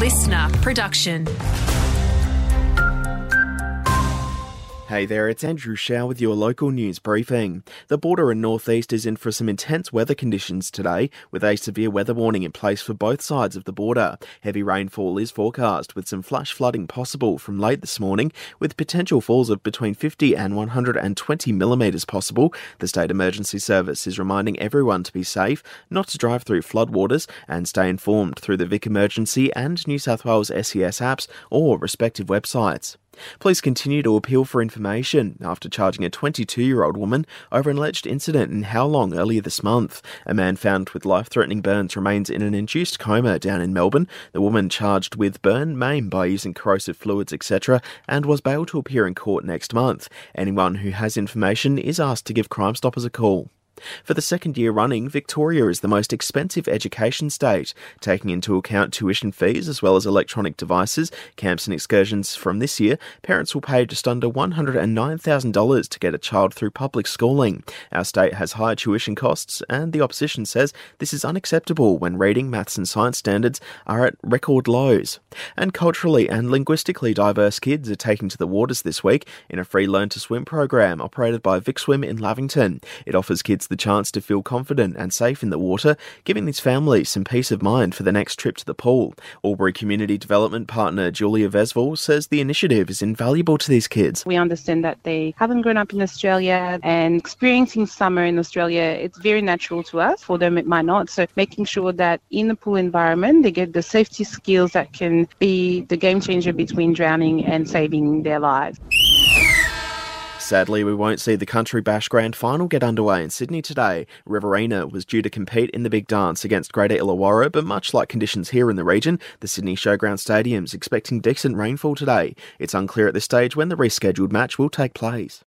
listener production. Hey there, it's Andrew Shaw with your local news briefing. The border in northeast is in for some intense weather conditions today, with a severe weather warning in place for both sides of the border. Heavy rainfall is forecast, with some flash flooding possible from late this morning, with potential falls of between 50 and 120 millimetres possible. The State Emergency Service is reminding everyone to be safe, not to drive through floodwaters, and stay informed through the Vic Emergency and New South Wales SES apps or respective websites. Police continue to appeal for information after charging a 22 year old woman over an alleged incident in Howlong earlier this month. A man found with life threatening burns remains in an induced coma down in Melbourne. The woman charged with burn, maim by using corrosive fluids, etc., and was bailed to appear in court next month. Anyone who has information is asked to give Crime Stoppers a call. For the second year running, Victoria is the most expensive education state, taking into account tuition fees as well as electronic devices, camps, and excursions from this year. Parents will pay just under $109,000 to get a child through public schooling. Our state has higher tuition costs, and the opposition says this is unacceptable when reading, maths, and science standards are at record lows. And culturally and linguistically diverse kids are taking to the waters this week in a free learn to swim program operated by Vic Swim in Lavington. It offers kids the chance to feel confident and safe in the water, giving these families some peace of mind for the next trip to the pool. Albury Community Development Partner Julia Vesval says the initiative is invaluable to these kids. We understand that they haven't grown up in Australia and experiencing summer in Australia, it's very natural to us. For them, it might not. So making sure that in the pool environment, they get the safety skills that can be the game changer between drowning and saving their lives. Sadly, we won't see the Country Bash Grand Final get underway in Sydney today. Riverina was due to compete in the big dance against Greater Illawarra, but much like conditions here in the region, the Sydney Showground Stadium's expecting decent rainfall today. It's unclear at this stage when the rescheduled match will take place.